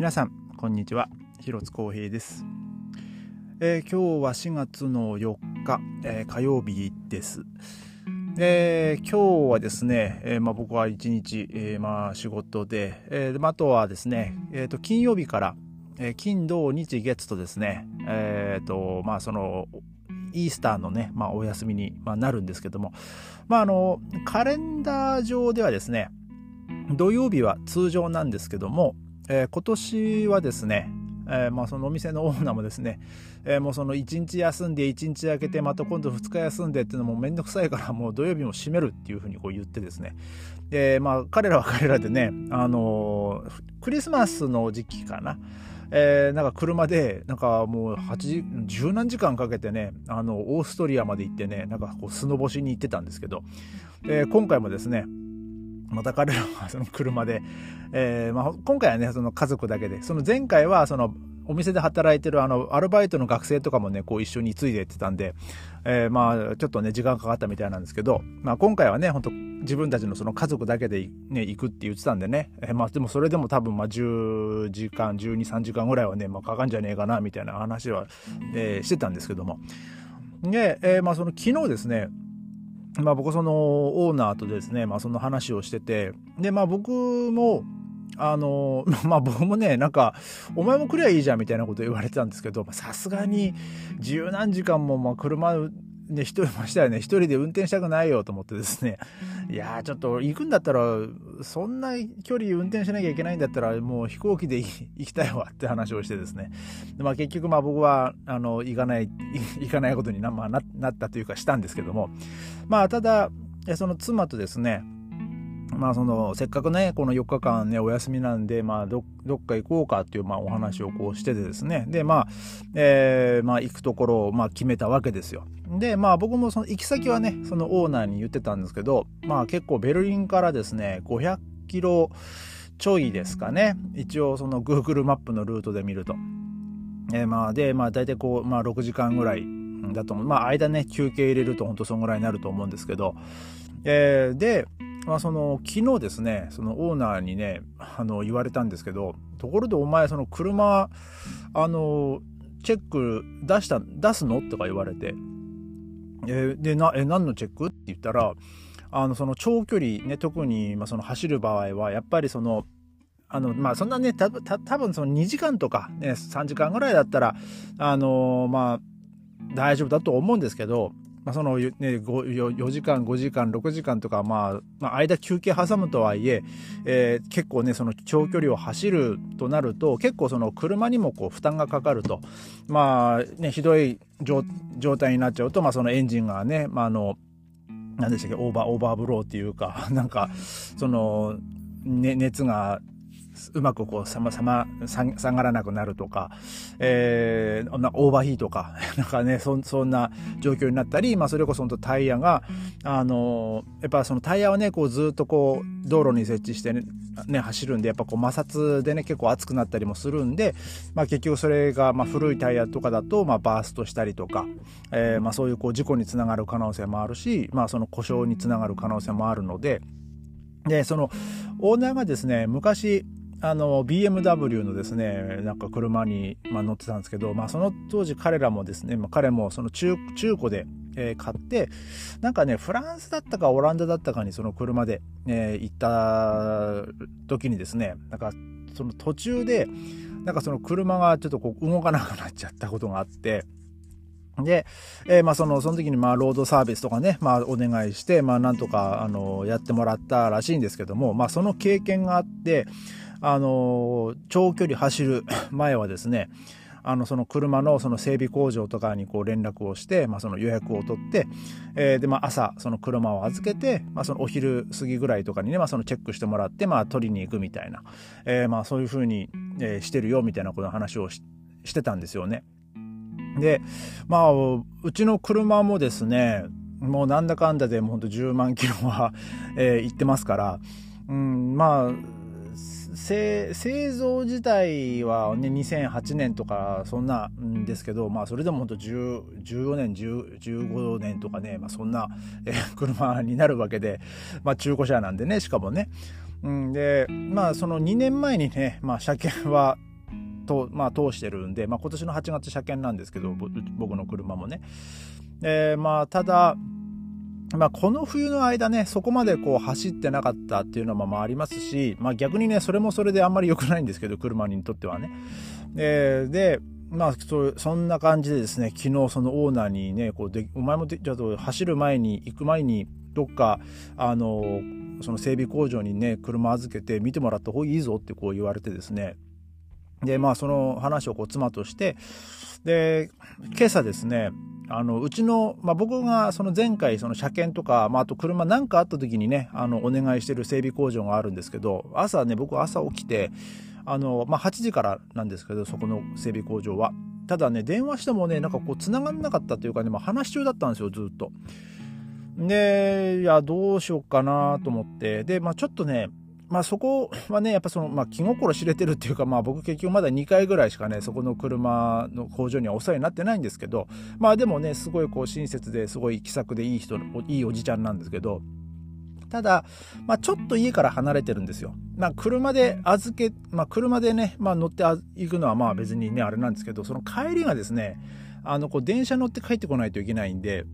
皆さんこんにちは。広津光平です、えー、今日は4月の4日、えー、火曜日です。えー、今日はですね、えーまあ、僕は一日、えーまあ、仕事で、えー、あとはですね、えー、と金曜日から、えー、金土日月とですね、えーとまあ、そのイースターのね、まあ、お休みに、まあ、なるんですけども、まあ、あのカレンダー上ではですね土曜日は通常なんですけども、えー、今年はですね、えー、まあそのお店のオーナーもですね、えー、もうその1日休んで1日空けてまた今度2日休んでっていうのもめんどくさいから もう土曜日も閉めるっていうふうにこう言ってですね。でまあ彼らは彼らでねあの、クリスマスの時期かな。えー、なんか車でなんかもう8十何時間かけてねあのオーストリアまで行ってねなんかこうスノボしに行ってたんですけど、えー、今回もですねまた彼らはその車で、えーまあ、今回はねその家族だけでその前回はそのお店で働いてるあのアルバイトの学生とかもねこう一緒についでってたんで、えー、まあちょっとね時間かかったみたいなんですけど、まあ、今回はね本当自分たちのその家族だけで、ね、行くって言ってたんでね、えー、まあでもそれでも多分まあ10時間123時間ぐらいはね、まあ、かかんじゃねえかなみたいな話は、えー、してたんですけども。で、えー、まあその昨日ですねまあ、僕そのオーナーとですね、まあ、その話をしててでまあ僕もあの まあ僕もねなんか「お前も来りゃいいじゃん」みたいなこと言われてたんですけどさすがに十何時間もまあ車ね、一人ましたよね、一人で運転したくないよと思ってですね、いやちょっと行くんだったら、そんな距離運転しなきゃいけないんだったら、もう飛行機で行きたいわって話をしてですね、まあ、結局、まあ僕は、あの、行かない、行かないことにな,、まあ、ななったというかしたんですけども、まあ、ただ、その妻とですね、まあそのせっかくねこの4日間ねお休みなんでまあどっか行こうかっていうまあお話をこうしててですね。でまあ、えー、まあ行くところをまあ決めたわけですよ。でまあ僕もその行き先はねそのオーナーに言ってたんですけどまあ結構ベルリンからですね500キロちょいですかね。一応その Google マップのルートで見ると。えー、まあでまあ大体こうまあ6時間ぐらいだと思う。まあ間ね休憩入れると本当そんぐらいになると思うんですけど。えー、でまあ、その昨日ですねそのオーナーにねあの言われたんですけどところでお前その車あのチェック出した出すの？とか言われて。えでなえ何のチェック？って言ったらあのその長距離ね特に、まあ、その走る場合はやっぱりそのあのまあそんなねたた多分その2時間とか、ね、3時間ぐらいだったらあのまあ大丈夫だと思うんですけどまあ、その、ね、4時間5時間6時間とか、まあ、まあ、間休憩挟むとはいええー、結構ねその長距離を走るとなると結構その車にもこう負担がかかると。まあねひどい状態になっちゃうと、まあ、そのエンジンがね、まあ、あの何でしたっけオーバーオーバーブローっていうか なんかその、ね、熱がうまくこうさまさま下がらなくなるとか、えー、オーバーヒートか。なんかねそそんな状況になったり、まあ、それこそタイヤがあのやっぱそのタイヤはねこうずっとこう道路に接地してねね、走るんでやっぱこう摩擦でね結構熱くなったりもするんで、まあ、結局それが、まあ、古いタイヤとかだと、まあ、バーストしたりとか、えーまあ、そういうこう事故につながる可能性もあるし、まあ、その故障につながる可能性もあるのででそのオーナーがですね昔あの BMW のですねなんか車に、まあ、乗ってたんですけど、まあ、その当時彼らもですね、まあ、彼もその中中古で、えー、買ってなんかねフランスだったかオランダだったかにその車で、えー、行った時にですねなんかその途中でなんかその車がちょっとこう動かなくなっちゃったことがあって。で、えー、まあその、その時にまあ、ロードサービスとかね、まあ、お願いして、まあ、なんとか、あの、やってもらったらしいんですけども、まあ、その経験があって、あの長距離走る 前はですねあのその車のその整備工場とかにこう連絡をして、まあ、その予約を取って、えー、でまあ朝その車を預けて、まあ、そのお昼過ぎぐらいとかにね、まあ、そのチェックしてもらって、まあ、取りに行くみたいな、えー、まあそういうふうに、してるよみたいなこの話をしてたんですよね。でまあうちの車もですねもうなんだかんだでもうほんと10万キロは、えー、行ってますから、うん、まあ製造自体は、ね、2008年とかそんなんですけど、まあ、それでも本当14年15年とかね、まあ、そんな、車になるわけで、まあ、中古車なんでねしかもね。うん、でまあその2年前にね、まあ、車検はとまあ、通してるんで、まあ、今年の8月車検なんですけど僕の車もね。えー、まあ、ただ、まあ、この冬の間ね、そこまでこう走ってなかったっていうのもまあありますし、まあ、逆にね、それもそれであんまり良くないんですけど、車にとってはね。えー、で、まあそ、そんな感じでですね、昨日そのオーナーにね、こうでお前もでちょっと走る前に、行く前に、どっか、あの、その整備工場にね、車預けて見てもらった方がいいぞってこう言われてですね、で、まあその話をこう妻として、で、今朝ですね、あの、うちの、まあ、僕がその前回その車検とか、まあ、あと車なんかあった時にね、あの、お願いしてる整備工場があるんですけど、朝ね、僕朝起きて、あの、まあ、8時からなんですけど、そこの整備工場は。ただね、電話してもね、なんかこう、繋がんなかったというかね、まあ、話し中だったんですよ、ずっと。で、いや、どうしようかなと思って、で、まあ、ちょっとね、まあそこはね、やっぱその、まあ気心知れてるっていうか、まあ僕結局まだ2回ぐらいしかね、そこの車の工場にはお世話になってないんですけど、まあでもね、すごいこう親切ですごい気さくでいい人、いいおじちゃんなんですけど、ただ、まあ、ちょっと家から離れてるんですよ。まあ、車で預け、まあ、車でね、まあ、乗って行くのはまあ別にね、あれなんですけど、その帰りがですね、あの、こう、電車乗って帰ってこないといけないんで、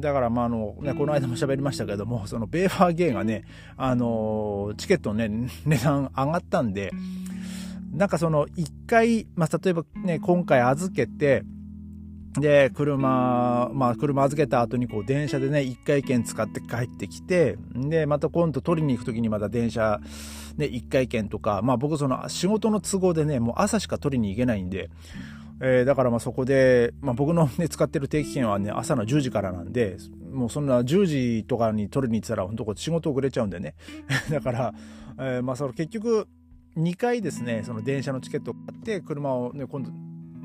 だから、まあ、あの、ね、この間も喋りましたけども、そのベーファーゲーがね、あの、チケットのね、値段上がったんで、なんかその、一回、まあ、例えばね、今回預けて、で、車、まあ、車預けた後に、こう、電車でね、一回券使って帰ってきて、で、また今度取りに行く時にまた電車、ね、一回券とか、まあ、僕その仕事の都合でね、もう朝しか取りに行けないんで、えー、だからまあそこで、まあ、僕の、ね、使ってる定期券はね朝の10時からなんでもうそんな10時とかに取りに行ってたら本当こ仕事遅れちゃうんでね。だから、えー、まあその結局2回ですねその電車のチケットを買って車をね今度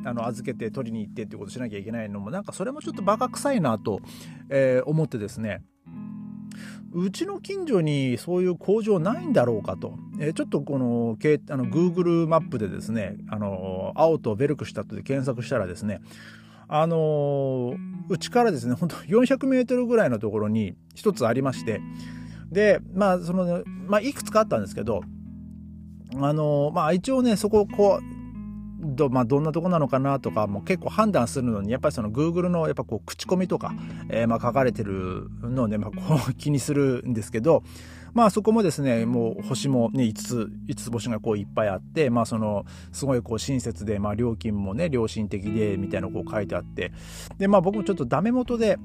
あの預けて取りに行ってっていうことしなきゃいけないのもなんかそれもちょっとバカ臭いなと、えー、思ってですね。うちの近所にそういう工場ないんだろうかと、えー、ちょっとこのあの Google マップでですねあの青とベルクシュタットで検索したらですねあのうちからですね本当400メートルぐらいのところに一つありまして。でまあそのまあいくつかあったんですけどあのまあ一応ねそここうど,、まあ、どんなとこなのかなとかも結構判断するのにやっぱりその Google のやっぱこう口コミとか、えー、まあ書かれてるのをね、まあ、こう 気にするんですけどまあそこもですねもう星もね5つ5つ星がこういっぱいあってまあそのすごいこう親切で、まあ、料金もね良心的でみたいなこう書いてあってでまあ僕もちょっとダメ元で、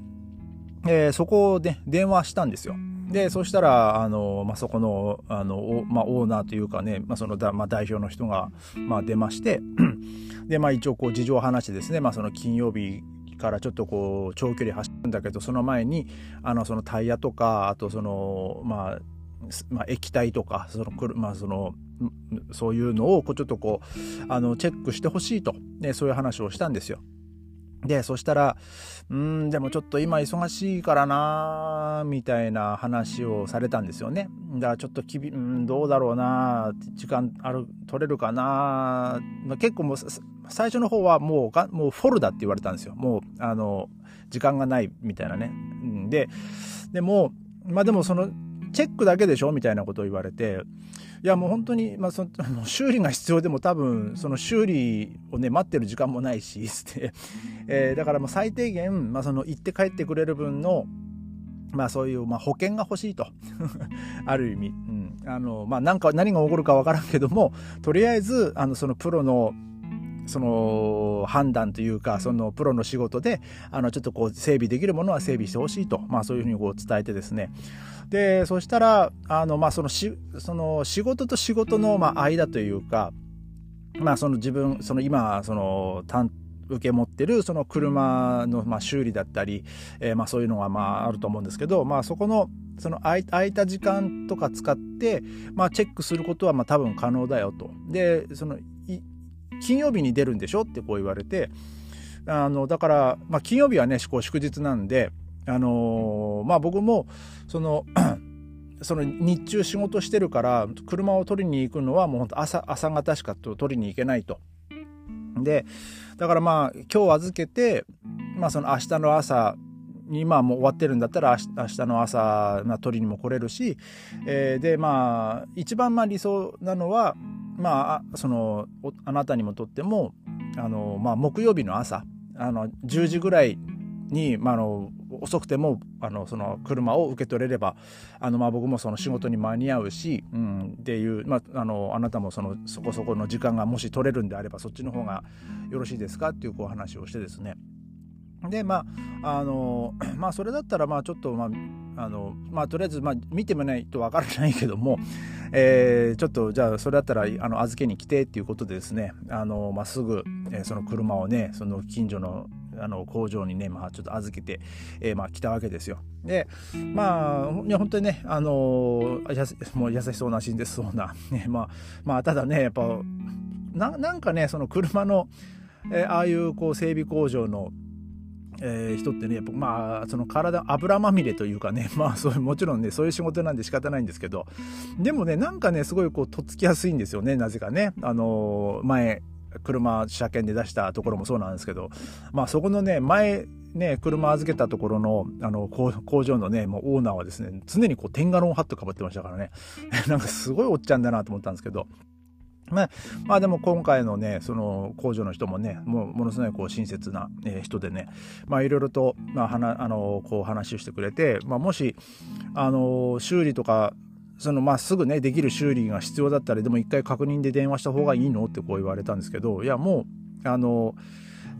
えー、そこをね電話したんですよ。で、そしたら、あの、まあ、そこの、あの、まあ、オーナーというかね、まあ、そのだ、まあ、代表の人が、まあ、出まして、で、まあ、一応、こう、事情を話してですね、まあ、その金曜日からちょっとこう、長距離走るんだけど、その前に、あの、そのタイヤとか、あと、その、まあ、まあ、液体とか、その、まあ、その、そういうのを、ちょっとこう、あの、チェックしてほしいと、ね、そういう話をしたんですよ。で、そしたら、うん、でもちょっと今忙しいからなみたいな話をされたんですよね。だからちょっときび、うん、どうだろうな時間ある、取れるかなまあ、結構もう、最初の方はもうが、もうフォルダって言われたんですよ。もう、あの、時間がないみたいなね。で、でも、まあでもその、チェックだけでしょみたいなことを言われて、いやもう本当に、まあ、その修理が必要でも多分その修理をね待ってる時間もないしえー、だからもう最低限、まあ、その行って帰ってくれる分のまあそういう、まあ、保険が欲しいと。ある意味、うん。あのまあ、なんか何が起こるか分からんけどもとりあえずあのそのプロのその判断というかそのプロの仕事であのちょっとこう整備できるものは整備してほしいと、まあ、そういうふうにこう伝えてですね。でそしたらあの、まあ、そのしその仕事と仕事のまあ間というか、まあ、その自分その今その担受け持ってるその車のまあ修理だったり、えー、まあそういうのがまああると思うんですけど、まあ、そこのその空いた時間とか使って、まあ、チェックすることはまあ多分可能だよと。でその金曜日に出るんでしょ？ってこう言われてあのだから、まあ、金曜日はね祝日なんであのー、まあ僕もその その日中仕事してるから車を取りに行くのはもうほんと朝朝方しか取りに行けないと。でだからまあ今日預けて、まあ、その明日の朝にまあもう終わってるんだったら明日の朝、まあ、取りにも来れるし、えー、でまあ一番まあ理想なのはまあそのあなたにもとってもあの、まあ、木曜日の朝あの10時ぐらいに、まあ、あの遅くてもあのその車を受け取れればあの、まあ、僕もその仕事に間に合うし、うん、っていう、まあ、あのあなたもそのそこそこの時間がもし取れるんであればそっちの方がよろしいですかっていうこう話をしてですね。でまああのまあそれだったらまあちょっとまああのまあとりあえずまあ見てもないとわからないけども、えー、ちょっとじゃあそれだったらあの預けに来てっていうことでですねあの、まあ、すぐ、えー、その車をねその近所のあの工場にね、まあ、ちょっと預けて、えー、まあ来たわけですよ。でまあいや本当にねあのもう優しそうな親切そうな、ね、まあまあただねやっぱななんかねその車の、えー、ああいうこう整備工場のえー、人ってねやっぱまあその体油まみれというかね まあそういうもちろんねそういう仕事なんで仕方ないんですけどでもねなんかねすごいこうとっつきやすいんですよねなぜかね。あのー、前車車検で出したところもそうなんですけどまあそこのね前ね、車預けたところのあの工場のねもうオーナーはですね常にこうテンガロンハットかぶってましたからね。なんかすごいおっちゃんだなと思ったんですけどまあ、まあでも今回のね、その工場の人もね、もうものすごいこう親切な、人でね、まあいろいろと、まあ、はなあのこう話をしてくれて、まあ、もし、あの修理とか、そのまあすぐねできる修理が必要だったらでも一回確認で電話した方がいいのってこう言われたんですけどいやもうあの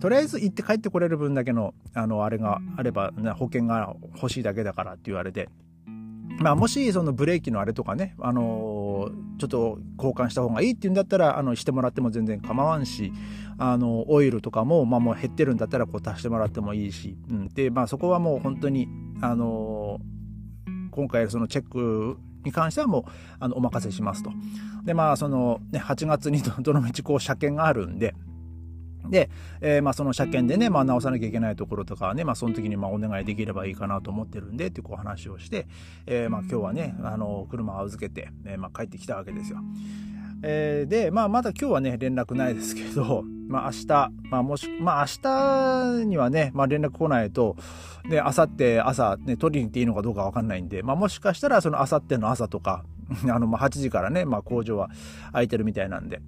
とりあえず行って帰ってこれる分だけのあのあれがあれば、ね、保険が欲しいだけだからって言われてまあ、もしそのブレーキのあれとかね、あのー、ちょっと交換した方がいいっていうんだったらあのしてもらっても全然構わんし、あのオイルとかも,、まあ、もう減ってるんだったらこう足してもらってもいいし、うん、で、まあ、そこはもう本当に、あのー、今回そのチェックに関してはもうあのお任せしますと。でまあその、ね、8月にどのみちこう車検があるんで、で、えー、まあその車検でね、まあ、直さなきゃいけないところとかはね、まあ、その時にまあお願いできればいいかなと思ってるんでってこう話をして、えー、まあ今日はねあの車を預けて、えー、まあ帰ってきたわけですよ。えー、で、まあ、まだ今日はね連絡ないですけど、まあ、明日、まあ、もしまあ明日にはね、まあ、連絡来ないとで明後日朝、ね、取りに行っていいのかどうか分かんないんで、まあ、もしかしたらその明後日の朝とか あのまあ8時からね、まあ、工場は空いてるみたいなんで。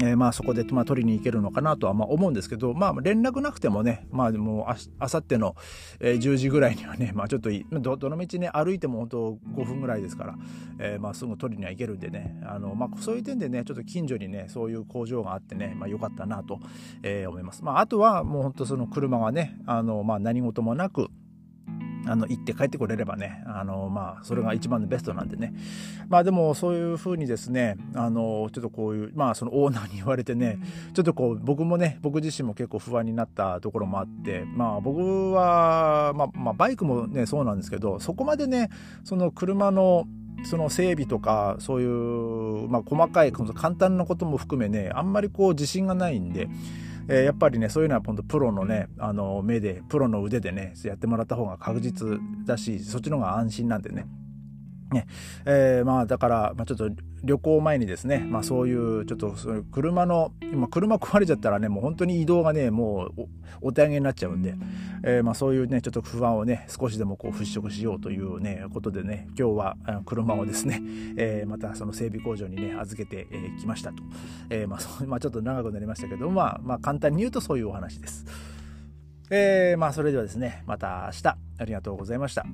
えー、まあそこで、まあ、取りに行けるのかなとはまあ思うんですけど、まあ連絡なくてもね、まあでもああさっての、10時ぐらいにはね、まあちょっとどどの道ね、歩いても本当5分ぐらいですから、えー、まあすぐ取りには行けるんでね、あの、まあそういう点でね、ちょっと近所にね、そういう工場があってね、まあ良かったなと、えー、思います。まああとはもう本当その車がね、あの、まあ何事もなく、あの行って帰ってこれればねあのまあそれが一番のベストなんでね。まあでもそういうふうにですねあのちょっとこういうまあそのオーナーに言われてねちょっとこう僕もね僕自身も結構不安になったところもあってまあ僕は、まあ、まあバイクもねそうなんですけどそこまでねその車のその整備とかそういう、まあ、細かい簡単なことも含めねあんまりこう自信がないんでえー、やっぱりねそういうのは本当プロのねあの目でプロの腕でねやってもらった方が確実だしそっちの方が安心なんでね。ね。えー、まあだから、まあ、ちょっと旅行前にですね、まあ、そういうちょっとそういう車の今車壊れちゃったらねもう本当に移動がねもうお手上げになっちゃうんで、えー、まあそういうねちょっと不安をね少しでもこう払拭しようというねことでね今日は車をですね、えー、またその整備工場にね預けてき、えー、ましたと、えーまあ まあ、ちょっと長くなりましたけど、まあ、まあ簡単に言うとそういうお話です。えー、まあそれではですねまた明日ありがとうございました。